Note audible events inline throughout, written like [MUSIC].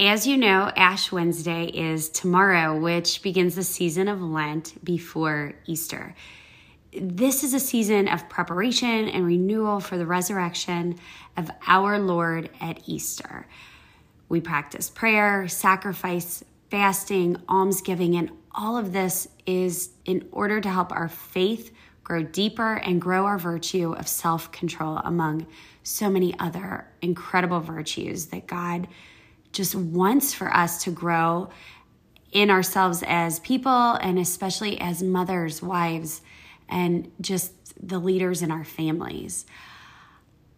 As you know, Ash Wednesday is tomorrow, which begins the season of Lent before Easter. This is a season of preparation and renewal for the resurrection of our Lord at Easter. We practice prayer, sacrifice, fasting, almsgiving, and all of this is in order to help our faith grow deeper and grow our virtue of self control among so many other incredible virtues that God just wants for us to grow in ourselves as people and especially as mothers, wives, and just the leaders in our families.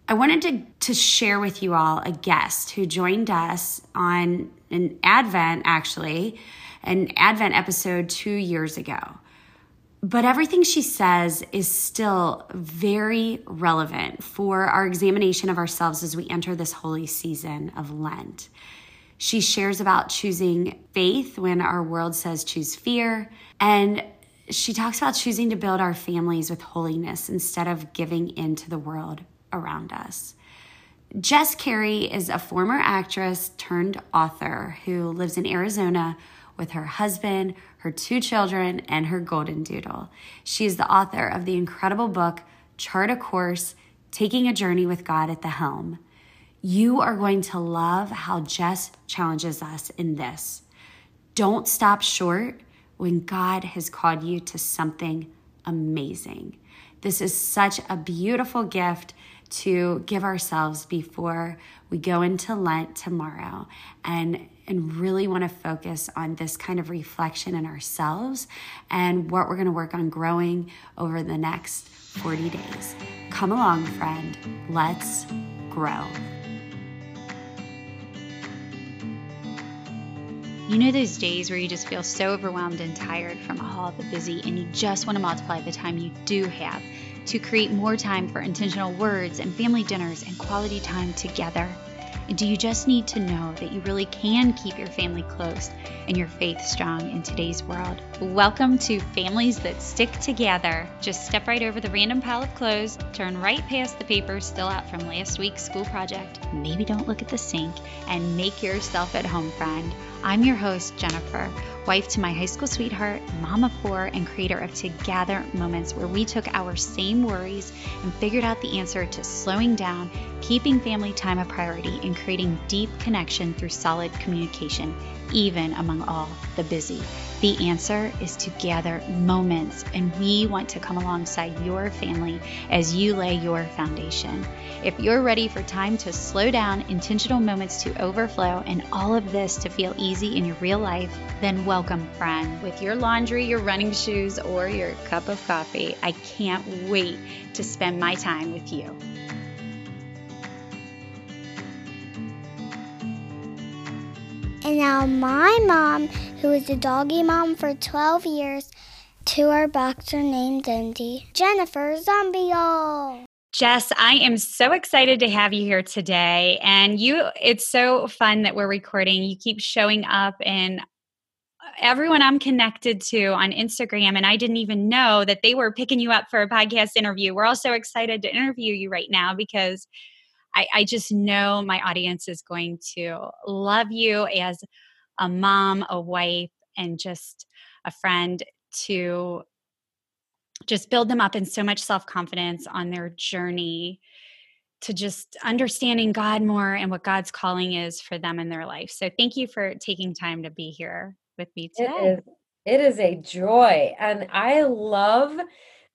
I wanted to, to share with you all a guest who joined us on an Advent, actually, an Advent episode two years ago. But everything she says is still very relevant for our examination of ourselves as we enter this holy season of Lent. She shares about choosing faith when our world says choose fear. And she talks about choosing to build our families with holiness instead of giving into the world around us. Jess Carey is a former actress turned author who lives in Arizona with her husband, her two children, and her golden doodle. She is the author of the incredible book, Chart a Course Taking a Journey with God at the Helm. You are going to love how Jess challenges us in this. Don't stop short when God has called you to something amazing. This is such a beautiful gift to give ourselves before we go into Lent tomorrow and and really want to focus on this kind of reflection in ourselves and what we're going to work on growing over the next 40 days. Come along, friend. Let's grow. You know those days where you just feel so overwhelmed and tired from all the busy, and you just want to multiply the time you do have to create more time for intentional words and family dinners and quality time together? And do you just need to know that you really can keep your family close and your faith strong in today's world? Welcome to Families That Stick Together. Just step right over the random pile of clothes, turn right past the papers still out from last week's school project, maybe don't look at the sink, and make yourself at home, friend. I'm your host, Jennifer wife to my high school sweetheart, mom of four, and creator of Together Moments, where we took our same worries and figured out the answer to slowing down, keeping family time a priority, and creating deep connection through solid communication, even among all the busy. The answer is to gather moments, and we want to come alongside your family as you lay your foundation. If you're ready for time to slow down, intentional moments to overflow, and all of this to feel easy in your real life, then welcome, friend. With your laundry, your running shoes, or your cup of coffee, I can't wait to spend my time with you. And now my mom, who was a doggy mom for 12 years, to our boxer named Indy, Jennifer Zombio. Jess, I am so excited to have you here today. And you, it's so fun that we're recording. You keep showing up and uh, everyone I'm connected to on Instagram, and I didn't even know that they were picking you up for a podcast interview. We're all so excited to interview you right now because I, I just know my audience is going to love you as a mom, a wife, and just a friend to just build them up in so much self confidence on their journey to just understanding God more and what God's calling is for them in their life. So, thank you for taking time to be here with me today. It is, it is a joy. And I love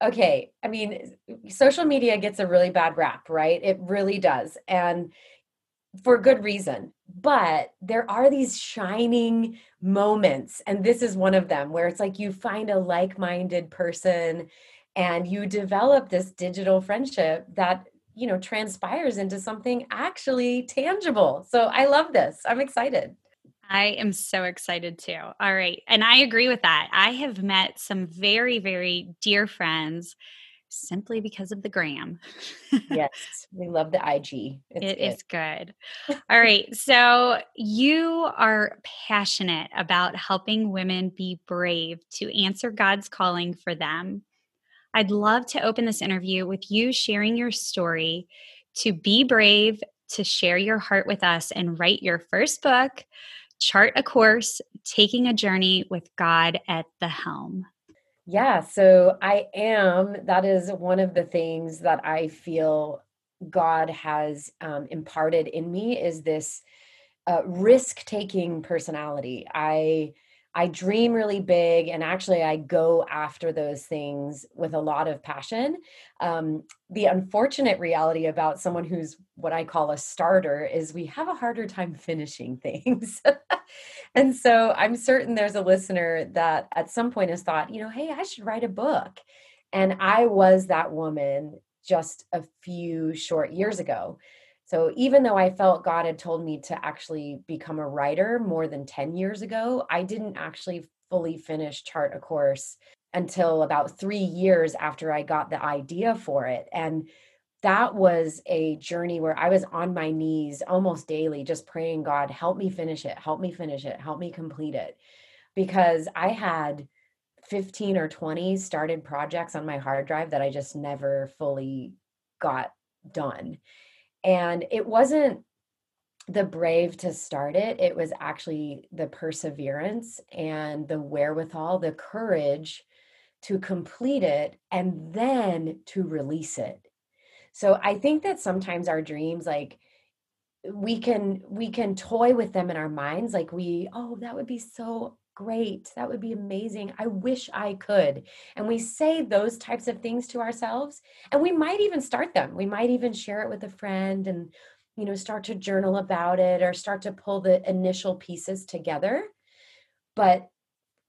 okay, I mean, social media gets a really bad rap, right? It really does. And for good reason. But there are these shining moments. And this is one of them where it's like you find a like minded person and you develop this digital friendship that you know transpires into something actually tangible so i love this i'm excited I am so excited too. All right. And I agree with that. I have met some very, very dear friends simply because of the gram. [LAUGHS] yes. We love the IG. It's it good. is good. [LAUGHS] All right. So you are passionate about helping women be brave to answer God's calling for them. I'd love to open this interview with you sharing your story to be brave to share your heart with us and write your first book, Chart a Course Taking a Journey with God at the Helm. Yeah, so I am. That is one of the things that I feel God has um, imparted in me is this uh, risk taking personality. I I dream really big and actually I go after those things with a lot of passion. Um, the unfortunate reality about someone who's what I call a starter is we have a harder time [LAUGHS] finishing things. [LAUGHS] and so I'm certain there's a listener that at some point has thought, you know, hey, I should write a book. And I was that woman just a few short years ago. So even though I felt God had told me to actually become a writer more than 10 years ago, I didn't actually fully finish chart a course until about 3 years after I got the idea for it. And that was a journey where I was on my knees almost daily just praying God, help me finish it, help me finish it, help me complete it. Because I had 15 or 20 started projects on my hard drive that I just never fully got done. And it wasn't the brave to start it, it was actually the perseverance and the wherewithal, the courage to complete it and then to release it. So I think that sometimes our dreams, like, we can we can toy with them in our minds like we oh that would be so great. That would be amazing. I wish I could. And we say those types of things to ourselves and we might even start them. We might even share it with a friend and you know start to journal about it or start to pull the initial pieces together. But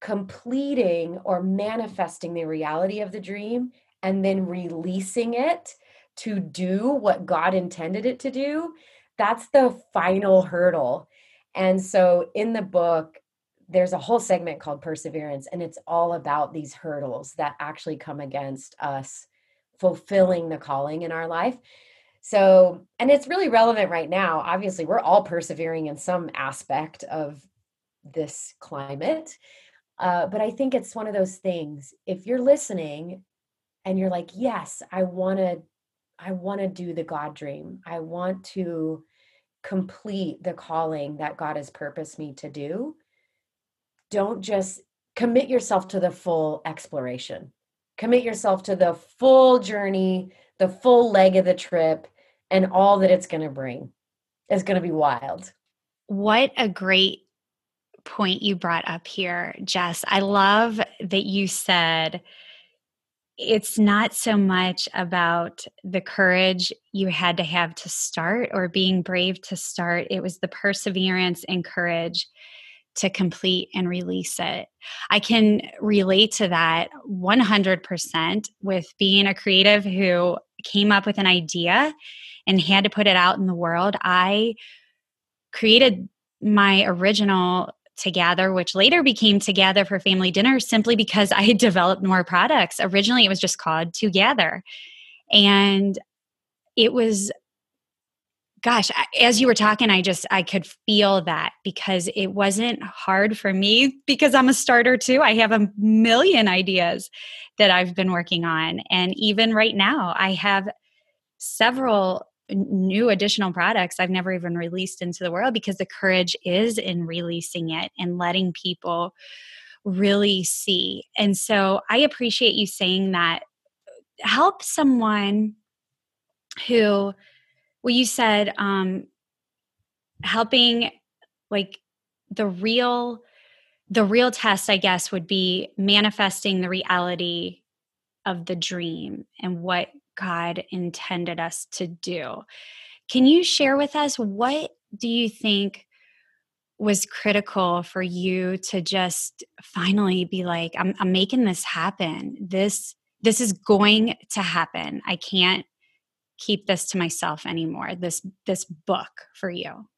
completing or manifesting the reality of the dream and then releasing it to do what God intended it to do, that's the final hurdle. And so in the book, there's a whole segment called perseverance and it's all about these hurdles that actually come against us fulfilling the calling in our life. So and it's really relevant right now obviously we're all persevering in some aspect of this climate uh, but i think it's one of those things if you're listening and you're like yes i want to i want to do the god dream. I want to complete the calling that god has purposed me to do don't just commit yourself to the full exploration. Commit yourself to the full journey, the full leg of the trip, and all that it's going to bring. It's going to be wild. What a great point you brought up here, Jess. I love that you said it's not so much about the courage you had to have to start or being brave to start, it was the perseverance and courage to complete and release it. I can relate to that 100% with being a creative who came up with an idea and had to put it out in the world. I created my original together which later became together for family dinner simply because [LAUGHS] i had developed more products originally it was just called together and it was gosh as you were talking i just i could feel that because it wasn't hard for me because i'm a starter too. I have a million ideas that i've been working on. And even right now i have several new additional products i've never even released into the world because the courage is in releasing it and letting people really see. And so i appreciate you saying that. Help someone who well you said um helping like the real the real test i guess would be manifesting the reality of the dream and what god intended us to do. Can you share with us what do you think was critical for you to just finally be like I'm, I'm making this happen. This this is going to happen. I can't keep this to myself anymore this this book for you?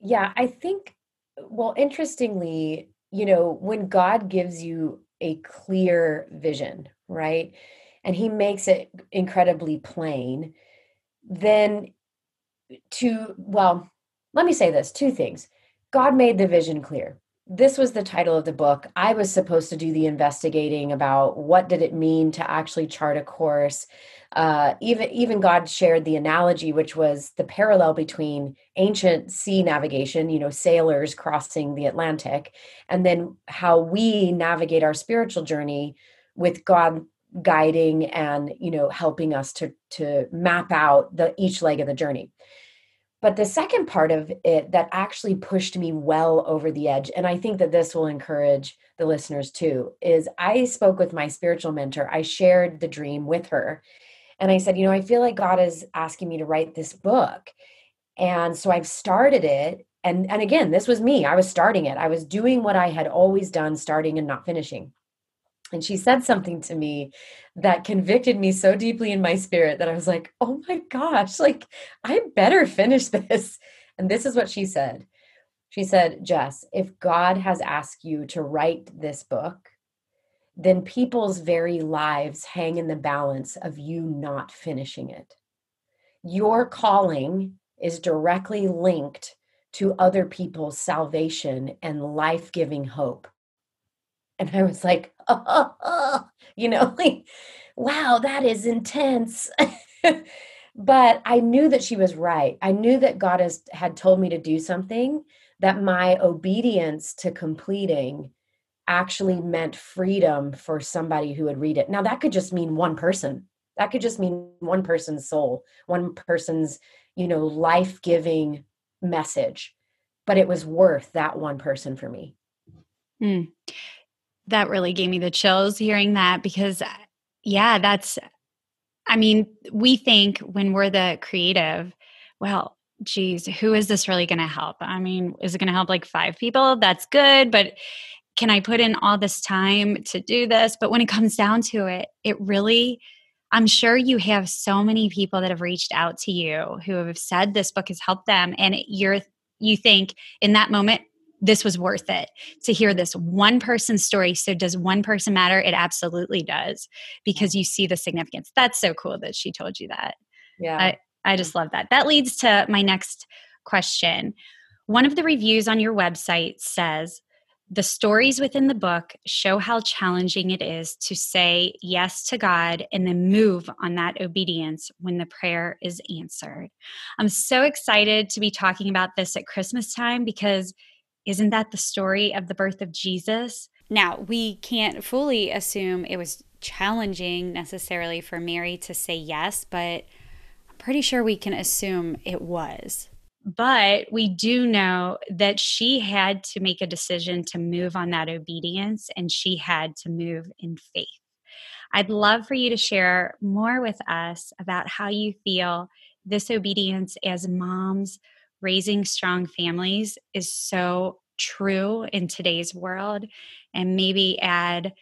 Yeah i think well interestingly you know when god gives you a clear vision right and he makes it incredibly plain then to well let me say this two things. God made the vision clear this was the title of the book. I was supposed to do the investigating about what did it mean to actually chart a course. Uh, even even God shared the analogy, which was the parallel between ancient sea navigation, you know, sailors crossing the Atlantic, and then how we navigate our spiritual journey with God guiding and you know helping us to to map out the each leg of the journey but the second part of it that actually pushed me well over the edge, and I think that this will encourage the listeners too, is I spoke with my spiritual mentor. I shared the dream with her. And I said, you know, I feel like God is asking me to write this book. And so I've started it. And, and again, this was me. I was starting it. I was doing what I had always done, starting and not finishing. And she said something to me that convicted me so deeply in my spirit that I was like, oh my gosh, like I better finish [LAUGHS] this. And this is what she said. She said, Jess, if God has asked you to write this book, then people's very lives hang in the balance of you not finishing it. Your calling is directly linked to other people's salvation and life giving hope. And I was like, oh, [LAUGHS] oh, oh. you know, [LAUGHS] like, wow, that is intense. [LAUGHS] but I knew that she was right. I knew that God has, had told me to do something that my obedience to completing actually meant freedom for somebody who would read it. Now, that could just mean one person. That could just mean one person's soul, one person's, you know, life giving message. But it was worth that one person for me. Mm that really gave me the chills hearing that because yeah that's i mean we think when we're the creative well geez who is this really going to help? I mean is it going to help like five people? That's good but can i put in all this time to do this? But when it comes down to it it really i'm sure you have so many people that have reached out to you who have said this book has helped them and you're you think in that moment this was worth it to hear this one person's story. So, does one person matter? It absolutely does because you see the significance. That's so cool that she told you that. Yeah. I, I just love that. That leads to my next question. One of the reviews on your website says, the stories within the book show how challenging it is to say yes to God and then move on that obedience when the prayer is answered. I'm so excited to be talking about this at Christmas time because isn't that the story of the birth of Jesus? Now, we can't fully assume it was challenging necessarily for Mary to say yes, but I'm pretty sure we can assume it was. But we do know that she had to make a decision to move on that obedience and she had to move in faith. I'd love for you to share more with us about how you feel this obedience as moms raising strong families is so true in today's world and maybe add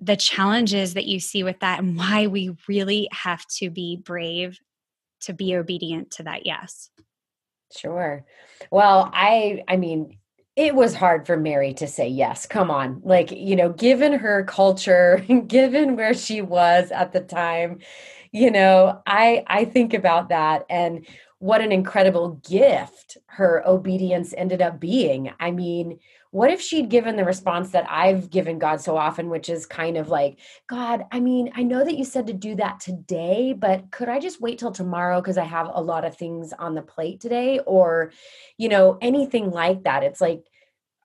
the challenges that you see with that and why we really have to be brave to be obedient to that yes sure well i i mean it was hard for Mary to say yes. Come on. Like, you know, given her culture, [LAUGHS] given where she was at the time, you know, I I think about that and what an incredible gift her obedience ended up being. I mean, what if she'd given the response that I've given God so often, which is kind of like, God, I mean, I know that you said to do that today, but could I just wait till tomorrow because I have a lot of things on the plate today? Or, you know, anything like that. It's like,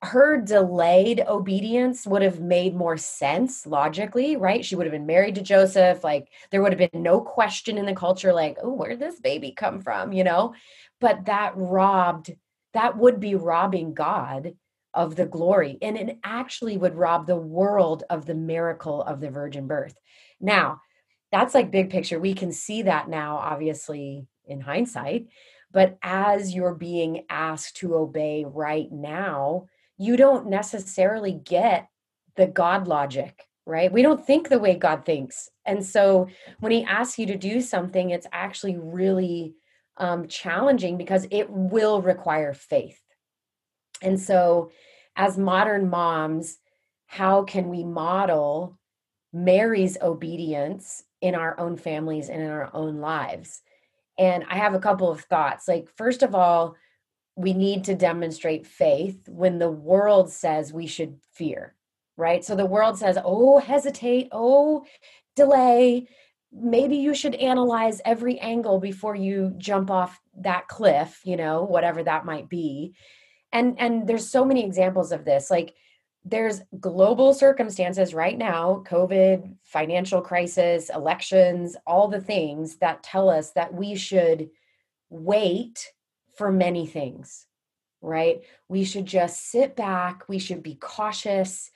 her delayed obedience would have made more sense logically, right? She would have been married to Joseph. Like there would have been no question in the culture, like, oh, where did this baby come from? You know? But that robbed, that would be robbing God of the glory. And it actually would rob the world of the miracle of the virgin birth. Now, that's like big picture. We can see that now, obviously, in hindsight. But as you're being asked to obey right now, you don't necessarily get the God logic, right? We don't think the way God thinks. And so when he asks you to do something, it's actually really um, challenging because it will require faith. And so, as modern moms, how can we model Mary's obedience in our own families and in our own lives? And I have a couple of thoughts. Like, first of all, we need to demonstrate faith when the world says we should fear, right? So the world says, oh, hesitate, oh, delay. Maybe you should analyze every angle before you jump off that cliff, you know, whatever that might be. And and there's so many examples of this. Like there's global circumstances right now covid financial crisis elections all the things that tell us that we should wait for many things, right? We should just sit back, we should be cautious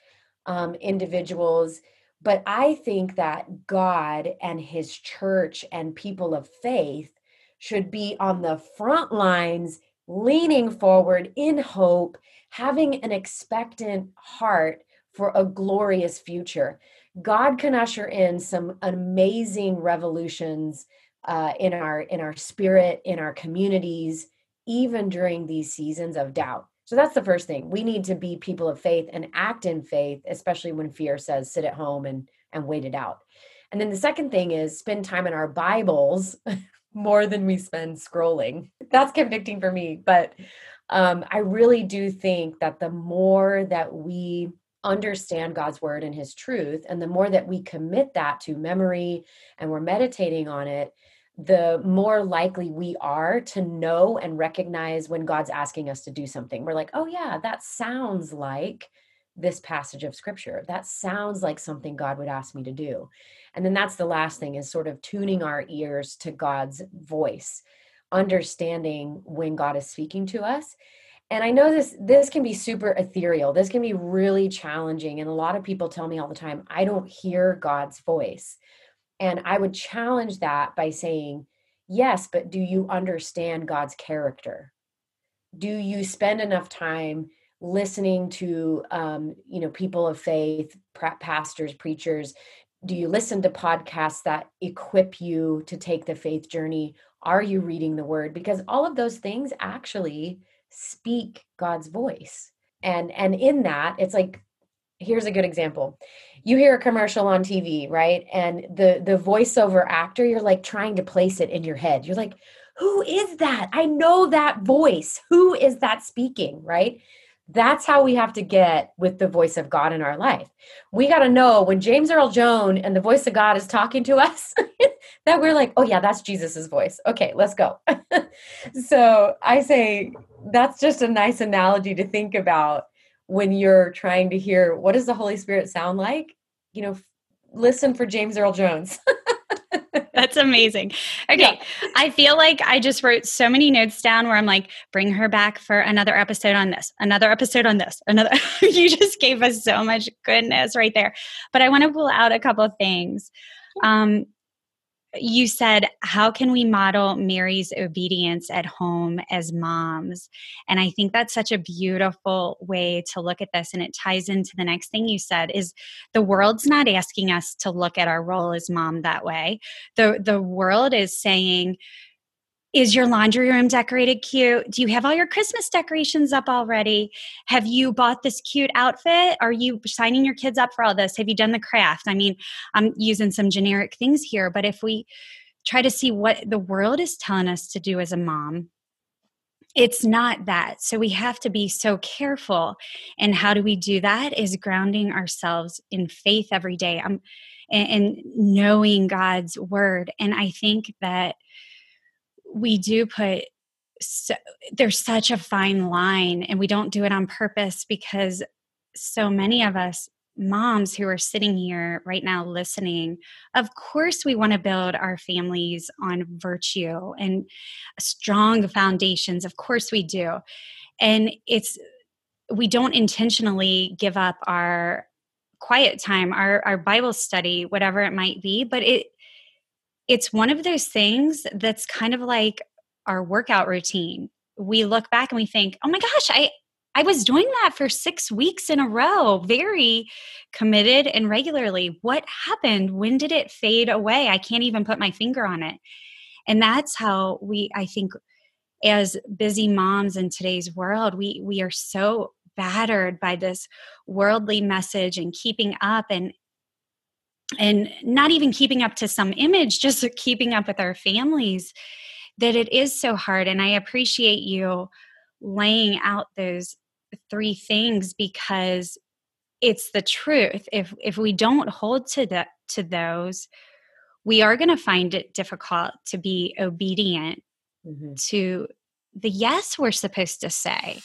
um, individuals. But I think that God and his church and people of faith should be on the front lines, leaning forward in hope, having an expectant heart for a glorious future. God can usher in some amazing revolutions uh, in our in our spirit, in our communities, even during these seasons of doubt. So that's the first thing. We need to be people of faith and act in faith, especially when fear says sit at home and and wait it out. And then the second thing is spend time in our Bibles [LAUGHS] more than we spend scrolling. That's convicting for me, but um, I really do think that the more that we understand God's word and his truth, and the more that we commit that to memory and we're meditating on it, the more likely we are to know and recognize when God's asking us to do something. We're like, oh, yeah, that sounds like this passage of scripture. That sounds like something God would ask me to do. And then that's the last thing is sort of tuning our ears to God's voice, understanding when God is speaking to us. And I know this this can be super ethereal. This can be really challenging and a lot of people tell me all the time, I don't hear God's voice. And I would challenge that by saying, yes, but do you understand God's character? Do you spend enough time listening to, um, you know, people of faith, pastors, preachers? Do you listen to podcasts that equip you to take the faith journey? Are you reading the word? Because all of those things actually speak God's voice. And and in that, it's like here's a good example. You hear a commercial on tv right? And the the voiceover actor you're like trying to place it in your head. You're like who is that? I know that voice. Who is that speaking? Right? That's how we have to get with the voice of god in our life. We got to know when james earl jones and the voice of god is talking to us [LAUGHS] that we're like oh yeah that's jesus's voice. Okay let's go. [LAUGHS] So i say that's just a nice analogy to think about when you're trying to hear what does the Holy Spirit sound like, you know, listen for James Earl Jones. That's amazing. [LAUGHS] Okay. Yeah. I feel like I just wrote so many notes down where I'm like, bring her back for another episode on this, another episode on this, another. [LAUGHS] you just gave us so much goodness right there. But I want to pull out a couple of things. Um, you said, How can we model Mary's obedience at home as moms? And I think that's such a beautiful way to look at this. And it ties into the next thing you said is the world's not asking us to look at our role as mom that way. The, the world is saying, is your laundry room decorated cute? Do you have all your Christmas decorations up already? Have you bought this cute outfit? Are you signing your kids up for all this? Have you done the craft? I mean, I'm using some generic things here, but if we try to see what the world is telling us to do as a mom, it's not that. So we have to be so careful. And how do we do that? Is grounding ourselves in faith every day and knowing God's word. And I think that we do put so, there's such a fine line and we don't do it on purpose because so many of us moms who are sitting here right now listening of course we want to build our families on virtue and strong foundations of course we do. And it's we don't intentionally give up our quiet time our our bible study whatever it might be but it it's one of those things that's kind of like our workout routine. We look back and we think, oh my gosh, I, I was doing that for six weeks in a row, very committed and regularly. What happened? When did it fade away? I can't even put my finger on it. And that's how we, I think, as busy moms in today's world, we we are so battered by this worldly message and keeping up and and not even keeping up to some image just [LAUGHS] keeping up with our families that it is so hard and i appreciate you laying out those three things because it's the truth. If if we don't hold to the to those, we are going to find it difficult to be obedient mm-hmm. to the yes we're supposed to say.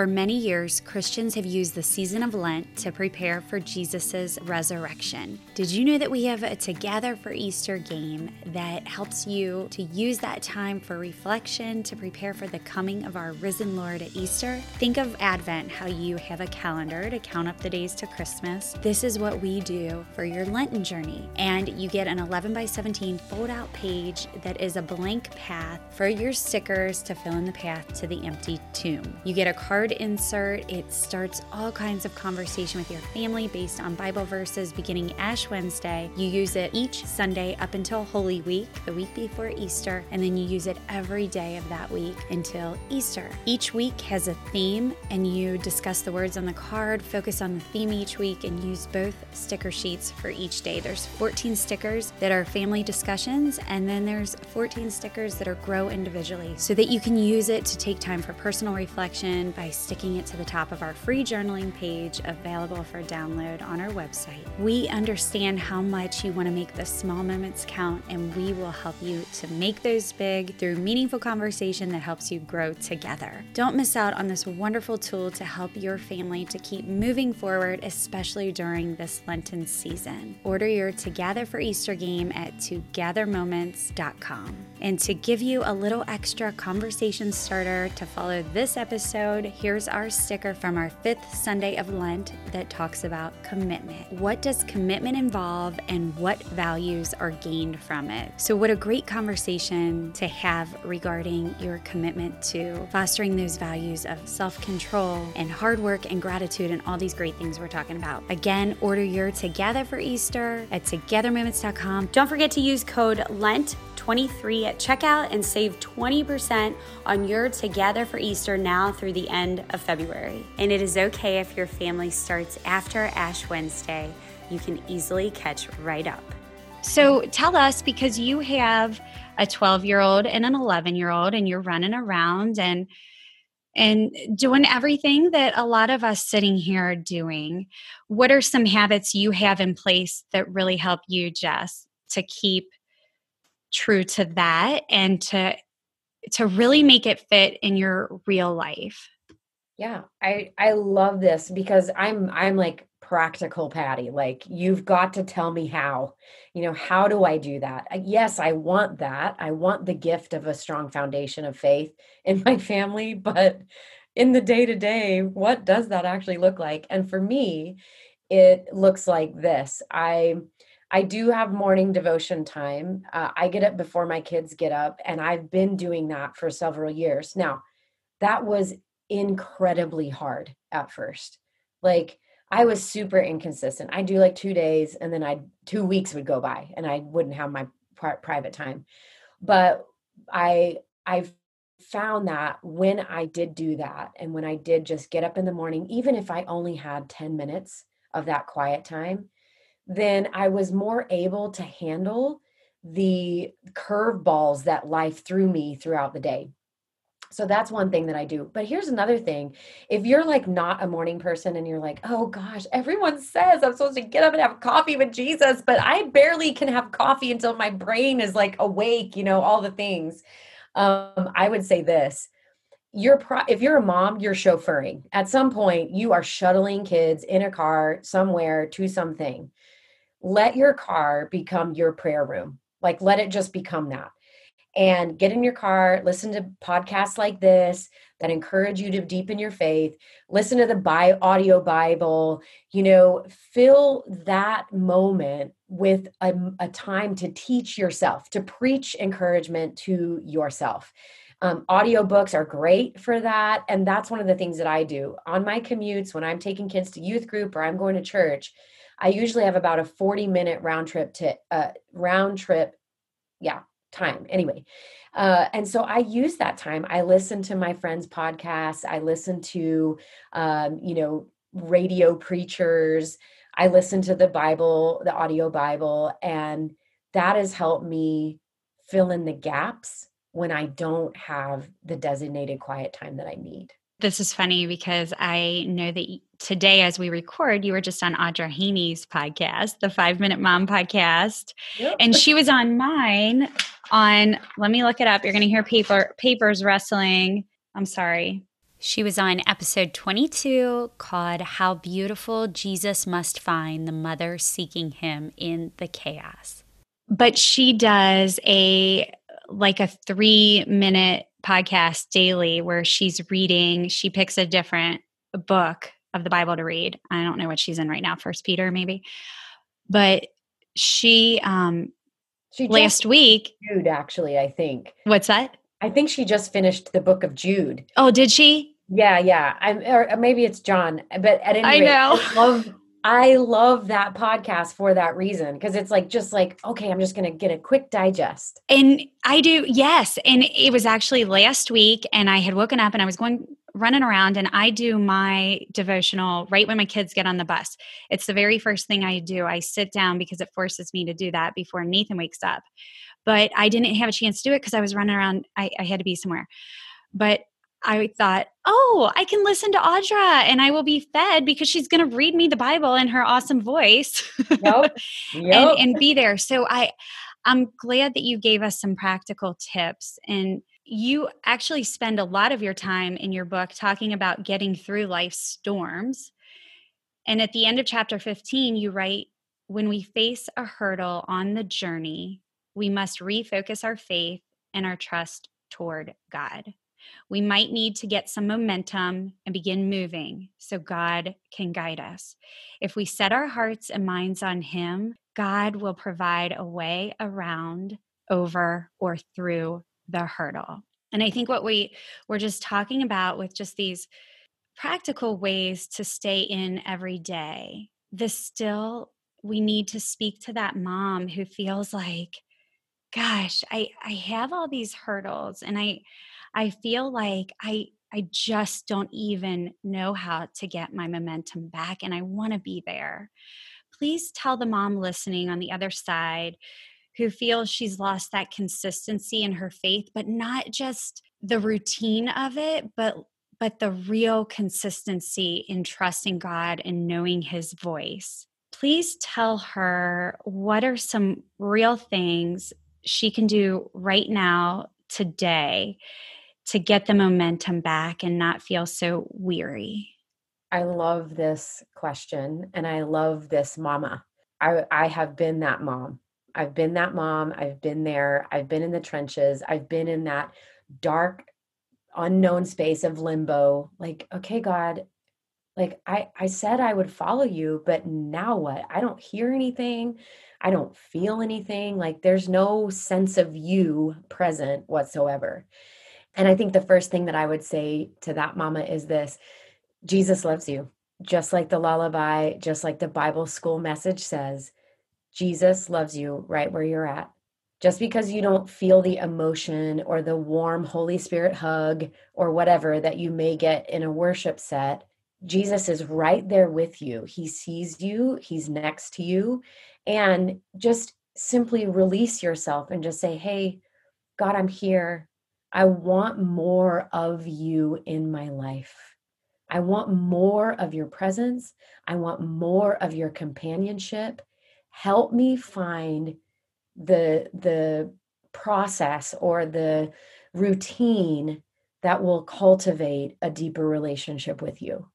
For many years, Christians have used the season of Lent to prepare for Jesus' resurrection. Did you know that we have a Together for Easter game that helps you to use that time for reflection to prepare for the coming of our risen Lord at Easter? Think of Advent, how you have a calendar to count up the days to Christmas. This is what we do for your Lenten journey. And you get an 11 by 17 fold out page that is a blank path for your stickers to fill in the path to the empty tomb. You get a card insert. It starts all kinds of conversation with your family based on Bible verses beginning Ash Wednesday. You use it each Sunday up until Holy Week, the week before Easter, and then you use it every day of that week until Easter. Each week has a theme, and you discuss the words on the card, focus on the theme each week, and use both sticker sheets for each day. There's 14 stickers that are family discussions, and then there's 14 stickers that are grow individually so that you can use it to take time for personal reflection by sticking it to the top of our free journaling page available for download on our website. We understand how much you want to make the small moments count, and we will help you to make those big through meaningful conversation that helps you grow together. Don't miss out on this wonderful tool to help your family to keep moving forward, especially during this Lenten season. Order your Together for Easter game at togethermoments.com. And to give you a little extra conversation starter to follow this episode, here's our sticker from our fifth Sunday of Lent that talks about commitment. What does commitment involve and what values are gained from it? So, what a great conversation to have regarding your commitment to fostering those values of self control and hard work and gratitude and all these great things we're talking about. Again, order your Together for Easter at togethermoments.com. Don't forget to use code LENT 23 at checkout and save 20% on your Together for Easter now through the end of February. And it is okay if your family starts after Ash Wednesday, you can easily catch right up. So tell us because you have a 12 year old and an 11 year old, and you're running around and and doing everything that a lot of us sitting here are doing. What are some habits you have in place that really help you, Jess, to keep true to that and to to really make it fit in your real life. Yeah i i love this because i'm i'm like practical patty like you've got to tell me how you know how do i do that? Yes i want that i want the gift of a strong foundation of faith [LAUGHS] in my family but in the day to day what does that actually look like? And for me it looks like this i I do have morning devotion time. Uh, I get up before my kids get up, and I've been doing that for several years. Now, that was incredibly hard at first. Like, I was super inconsistent. I'd do like two days, and then I two weeks would go by, and I wouldn't have my pri- private time. But I I've found that when I did do that, and when I did just get up in the morning, even if I only had ten minutes of that quiet time, then I was more able to handle the curveballs that life threw me throughout the day. So that's one thing that I do. But here's another thing. If you're like not a morning person and you're like, oh gosh, everyone says I'm supposed to get up and have coffee with Jesus, but I barely can have coffee until my brain is like awake, you know, all the things. Um, I would say this. You're pro- if you're a mom, you're chauffeuring. At some point, you are shuttling kids in a car somewhere to something let your car become your prayer room. Like, let it just become that. And get in your car, listen to podcasts like this that encourage you to deepen your faith, listen to the bi- audio Bible, you know, fill that moment with a, a time to teach yourself, to preach encouragement to yourself. Um, audiobooks are great for that. And that's one of the things that I do on my commutes when I'm taking kids to youth group or I'm going to church. I usually have about a 40 minute round trip to uh, round trip, yeah, time anyway. Uh, and so I use that time. I listen to my friends' podcasts. I listen to, um, you know, radio preachers. I listen to the Bible, the audio Bible, and that has helped me fill in the gaps when I don't have the designated quiet time that I need. This is funny because I know that today, as we record, you were just on Audra Haney's podcast, the Five Minute Mom podcast, yep. and she was on mine. On let me look it up. You're going to hear paper papers rustling. I'm sorry. She was on episode 22 called How Beautiful Jesus Must Find the Mother Seeking Him in the Chaos. But she does a like a three minute podcast daily where she's reading, she picks a different book of the Bible to read. I don't know what she's in right now, First Peter maybe. But she um she last week Jude actually, I think. What's that? I think she just finished the book of Jude. Oh, did she? Yeah, yeah. I'm, or maybe it's John, but at any I rate, know. I love, I love that podcast for that reason because it's like just like okay, I'm just gonna get a quick digest. And I do, yes. And it was actually last week, and I had woken up and I was going running around, and I do my devotional right when my kids get on the bus. It's the very first thing I do. I sit down because it forces me to do that before Nathan wakes up. But I didn't have a chance to do it because I was running around. I, I had to be somewhere. But I thought, oh, I can listen to Audra and I will be fed because she's going to read me the Bible in her awesome voice yep. [LAUGHS] Yep. and, and be there. So I, I'm glad that you gave us some practical tips and you actually spend a lot of your time in your book talking about getting through life's storms. And at the end of chapter 15, you write, when we face a hurdle on the journey, we must refocus our faith and our trust toward God. We might need to get some momentum and begin moving so God can guide us. If we set our hearts and minds on Him, God will provide a way around, over, or through the hurdle. And I think what we were just talking about with just these practical ways to stay in every day, this still, we need to speak to that mom who feels like, gosh, I, I have all these hurdles and I, I feel like I I just don't even know how to get my momentum back and I want to be there. Please tell the mom listening on the other side who feels she's lost that consistency in her faith, but not just the routine of it, but but the real consistency in trusting God and knowing his voice. Please tell her what are some real things she can do right now today to get the momentum back and not feel so weary? I love this question and I love this mama. I, I have been that mom. I've been that mom. I've been there. I've been in the trenches. I've been in that dark, unknown space of limbo. Like, okay, God, like I, I said I would follow you, but now what? I don't hear anything. I don't feel anything. Like there's no sense of you present whatsoever. And I think the first thing that I would say to that mama is this Jesus loves you, just like the lullaby, just like the Bible school message says. Jesus loves you right where you're at. Just because you don't feel the emotion or the warm Holy Spirit hug or whatever that you may get in a worship set, Jesus is right there with you. He sees you, He's next to you. And just simply release yourself and just say, Hey, God, I'm here. I want more of you in my life. I want more of your presence. I want more of your companionship. Help me find the the process or the routine that will cultivate a deeper relationship with you.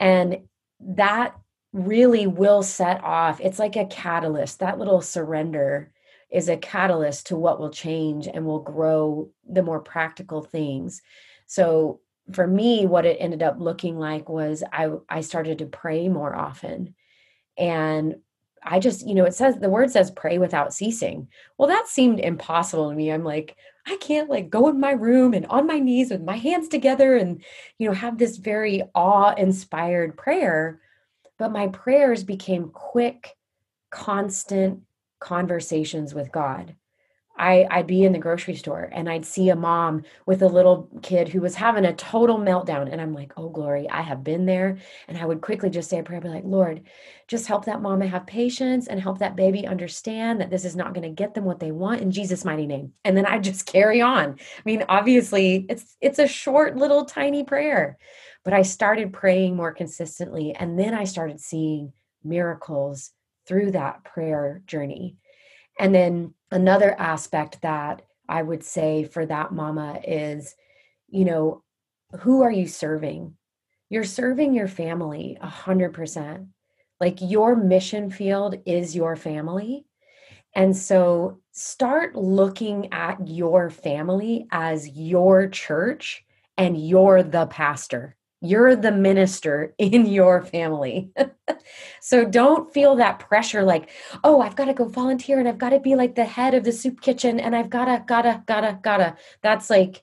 And that really will set off it's like a catalyst that little surrender is a catalyst to what will change and will grow the more practical things. So for me, what it ended up looking like was I I started to pray more often. And I just, you know, it says the word says pray without ceasing. Well, that seemed impossible to me. I'm like, I can't like go in my room and on my knees with my hands together and, you know, have this very awe inspired prayer. But my prayers became quick, constant, conversations with God. I, I'd be in the grocery store and I'd see a mom with a little kid who was having a total meltdown. And I'm like, oh, glory, I have been there. And I would quickly just say a prayer, be like, Lord, just help that mama have patience and help that baby understand that this is not going to get them what they want in Jesus' mighty name. And then I just [LAUGHS] carry on. I mean, obviously, it's it's a short little tiny prayer. But I started praying more consistently. And then I started seeing miracles through that prayer journey. And then another aspect that I would say for that mama is, you know, who are you serving? You're serving your family a hundred percent. Like your mission field is your family. And so start looking at your family as your church and you're the pastor. You're the minister [LAUGHS] in your family. [LAUGHS] so don't feel that pressure like, oh, I've got to go volunteer and I've got to be like the head of the soup kitchen and I've got to, gotta, gotta, gotta. That's like,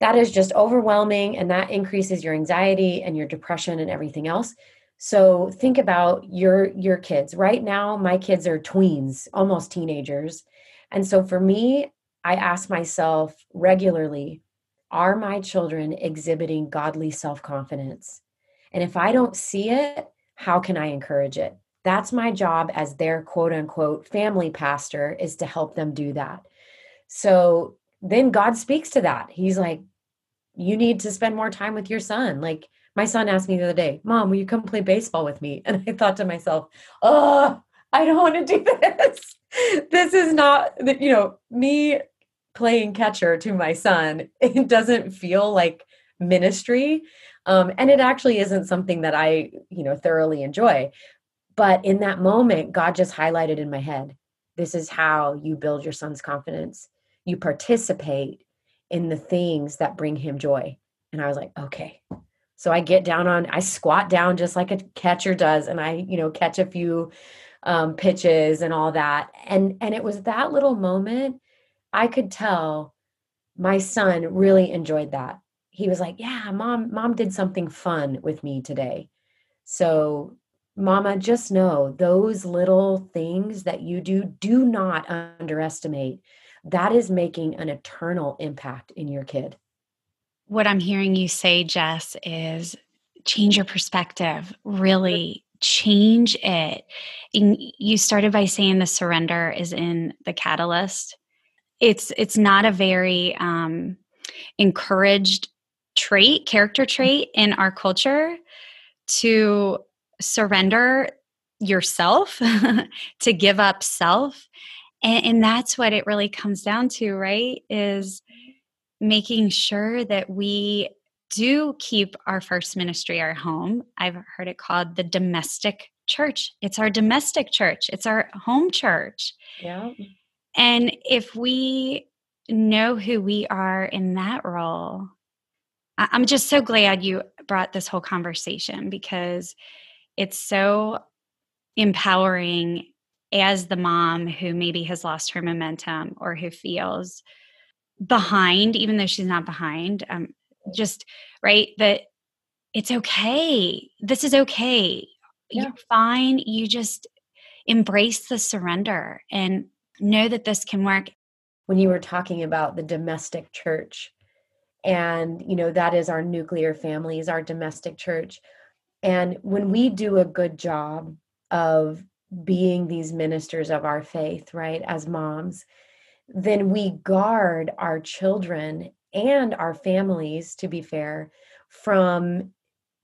that is just overwhelming and that increases your anxiety and your depression and everything else. So think about your your kids. Right now my kids are tweens, almost teenagers. And so for me, I ask myself regularly, are my children exhibiting godly self confidence? And if I don't see it, how can I encourage it? That's my job as their quote unquote family pastor is to help them do that. So then God speaks to that. He's like, you need to spend more time with your son. Like my son asked me the other day, Mom, will you come play baseball with me? [LAUGHS] And I thought to myself, Oh, I don't want to do this. [LAUGHS] this is not, you know, me playing catcher to my son, [LAUGHS] it doesn't feel like ministry. Um, and it actually isn't something that I, you know, thoroughly enjoy. But in that moment, God just highlighted in my head this is how you build your son's confidence. You participate in the things that bring him joy. And I was like, okay. So I get down on, I squat down just like a catcher does, and I, you know, catch a few um, pitches and all that. And and it was that little moment I could tell my son really enjoyed that. He was like, "Yeah, mom, mom did something fun with me today." So, mama, just know those little things that you do do not underestimate. That is making an eternal impact in your kid. What I'm hearing you say, Jess, is change your perspective. Really change it. And you started by saying the surrender is in the catalyst it's it's not a very um, encouraged trait character trait in our culture to surrender yourself [LAUGHS] to give up self. And, and that's what it really comes down to right is making sure that we do keep our first ministry our home. I've heard it called the domestic church. It's our domestic church. It's our home church. Yeah and if we know who we are in that role, I'm just so glad you brought this whole conversation because it's so empowering as the mom who maybe has lost her momentum or who feels behind, even though she's not behind. Um, just right that it's okay. This is okay. Yeah. You're fine. You just embrace the surrender and know that this can work. When you were talking about the domestic church, and you know that is our nuclear families, our domestic church. And when we do a good job of being these ministers of our faith, right, as moms, then we guard our children and our families, to be fair, from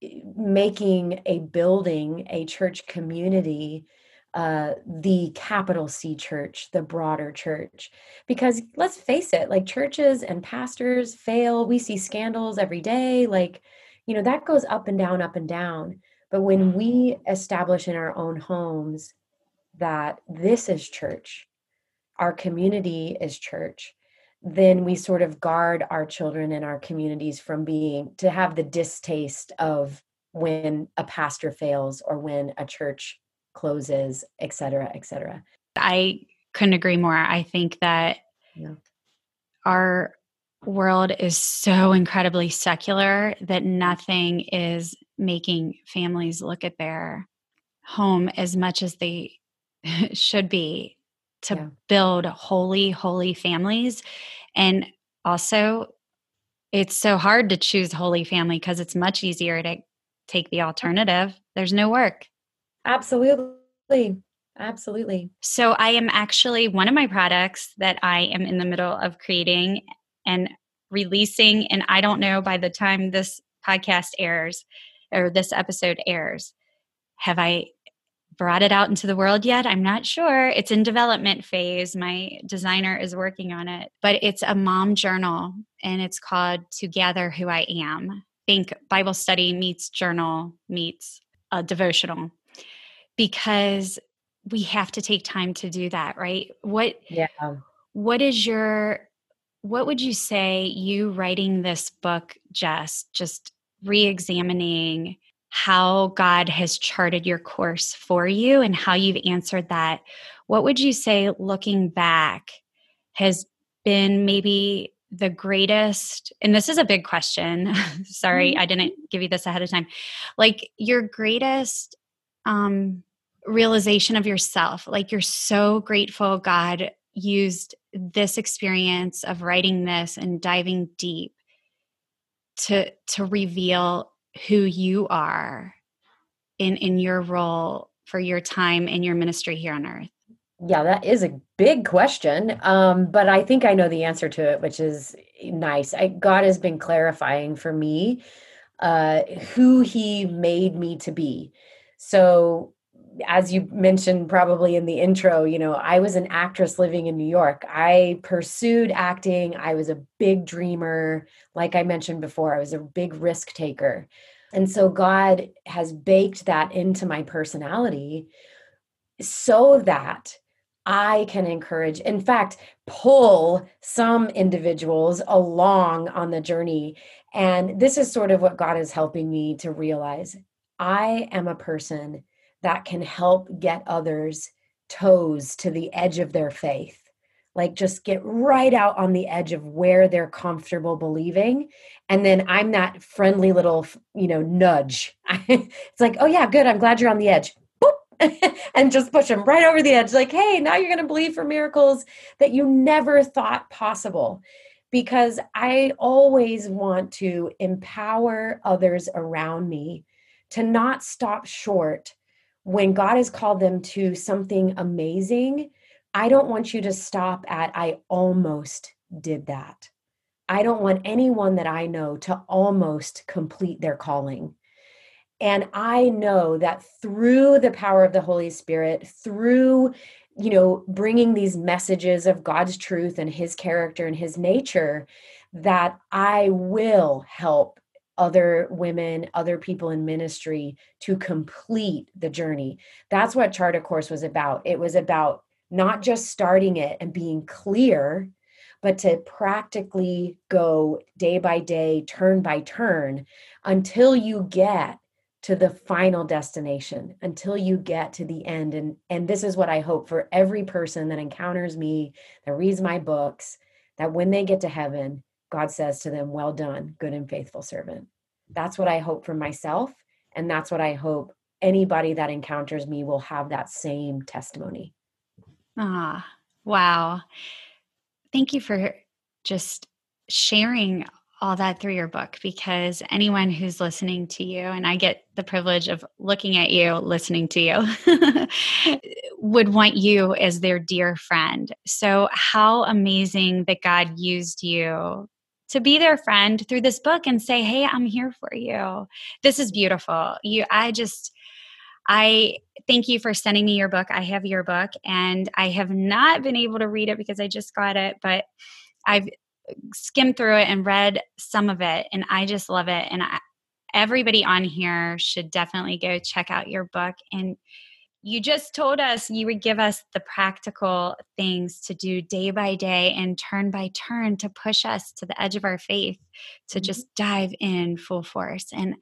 eh, making a building, a church community uh, the capital C church, the broader church. Because let's face it, like churches and pastors fail. We see scandals every day. Like, you know, that goes up and down, up and down. But when we establish in our own homes that this is church, our community is church, then we sort of guard our children and our communities from being to have the distaste of when a pastor fails or when a church closes, et cetera, et cetera. I couldn't agree more. I think that yeah. our world is so incredibly secular that nothing is making families look at their home as much as they [LAUGHS] should be to Yeah. build holy, holy families. And also, it's so hard to choose holy family because it's much easier to take the alternative. There's no work. Absolutely. Absolutely. So, I am actually one of my products that I am in the middle of creating and releasing. And I don't know by the time this podcast airs or this episode airs, have I brought it out into the world yet? I'm not sure. It's in development phase. My designer is working on it, but it's a mom journal and it's called To Gather Who I Am. Think Bible study meets journal meets a devotional because we have to take time to do that, right? What Yeah. what is your what would you say you writing this book Jess just re-examining how God has charted your course for you and how you've answered that what would you say looking back has been maybe the greatest and this is a big question [LAUGHS] sorry I didn't give you this ahead of time like your greatest um realization of yourself like you're so grateful God used this experience of writing this and diving deep to to reveal who you are in in your role for your time in your ministry here on earth Yeah, that is a big question. Um, but I think I know the answer to it, which is nice. I, God has been clarifying for me uh, who He made me to be. So, as you mentioned probably in the intro, you know, I was an actress living in New York. I pursued acting. I was a big dreamer. Like I mentioned before, I was a big risk taker. And so God has baked that into my personality so that I can encourage, in fact, pull some individuals along on the journey. And this is sort of what God is helping me to realize. I am a person that can help get others toes to the edge of their faith. Like just get right out on the edge of where they're comfortable believing. And then I'm that friendly little, you know, nudge. [LAUGHS] it's like, oh, yeah, good. I'm glad you're on the edge [LAUGHS] and just push them right over the edge like hey now you're going to believe for miracles that you never thought possible because i always want to empower others around me to not stop short when god has called them to something amazing i don't want you to stop at i almost did that. I don't want anyone that i know to almost complete their calling. And I know that through the power of the Holy Spirit, through you know bringing these messages of God's truth and his character and his nature that I will help other women, other people in ministry to complete the journey. That's what Charter Course was about. It was about not just starting it and being clear, but to practically go day by day, turn by turn until you get to the final destination until you get to the end and and this is what i hope for every person that encounters me that reads my books that when they get to heaven god says to them well done good and faithful servant. That's what i hope for myself and that's what i hope anybody that encounters me will have that same testimony. Ah wow. Thank you for just sharing all that through your book because anyone who's listening to you, and I get the privilege of looking at you, listening to you, [LAUGHS] would want you as their dear friend. So, how amazing that God used you to be their friend through this book and say, Hey, I'm here for you. This is beautiful. You, I just, I thank you for sending me your book. I have your book and I have not been able to read it because I just got it, but I've skimmed through it and read some of it and I just love it and I, everybody on here should definitely go check out your book and you just told us you would give us the practical things to do day by day and turn by turn to push us to the edge of our faith to mm-hmm. just dive in full force and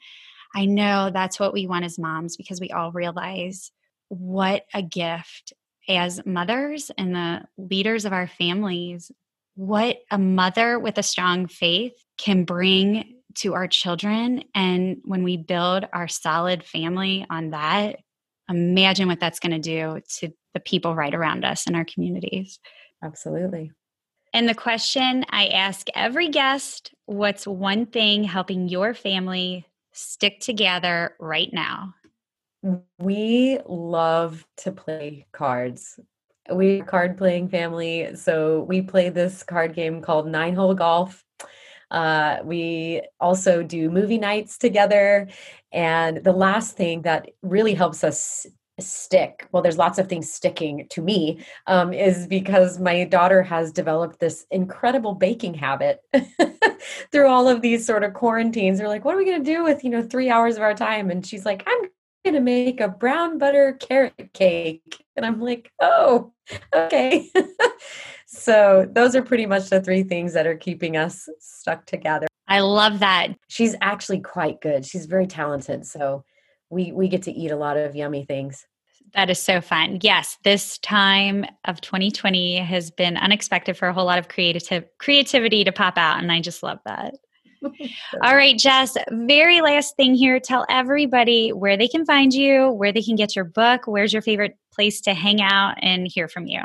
I know that's what we want as moms because we all realize what a gift as mothers and the leaders of our families what a mother with a strong faith can bring to our children. And when we build our solid family on that, imagine what that's going to do to the people right around us in our communities. Absolutely. And the question I ask every guest what's one thing helping your family stick together right now? We love to play cards. We're a card playing family. So we play this card game called Nine Hole Golf. Uh, we also do movie nights together. And the last thing that really helps us stick well there's lots of things sticking to me um, is because my daughter has developed this incredible baking habit [LAUGHS] through all of these sort of quarantines. We're like what are we going to do with you know three hours of our time? And she's like i'm going to make a brown butter carrot cake. And i'm like oh okay [LAUGHS] so those are pretty much the three things that are keeping us stuck together i love that she's actually quite good she's very talented so we we get to eat a lot of yummy things. That is so fun. Yes, this time of 2020 has been unexpected for a whole lot of creative creativity to pop out and I just love that. [LAUGHS] All right, Jess, very last thing here. Tell everybody where they can find you, where they can get your book, where's your favorite place to hang out and hear from you.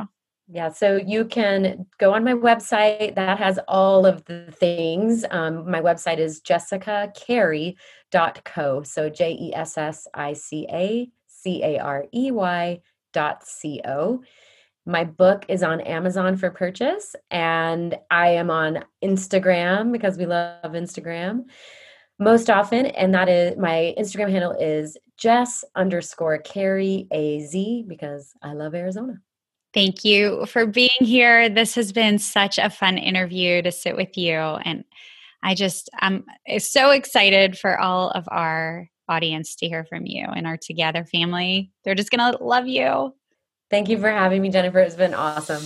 Yeah, so you can go on my website. That has all of the things. Um, my website is jessicacarey.co. So J E S S I C A C A R E Y dot C O. My book is on Amazon for purchase, and I am on Instagram because we love Instagram most often. And that is my Instagram handle is Jess underscore Carey AZ because I love Arizona. Thank you for being here. This has been such a fun interview to sit with you. And I just, I'm eh, so excited for all of our audience to hear from you and our Together family. They're just going to love you. Thank you for having me, Jennifer. It's been awesome.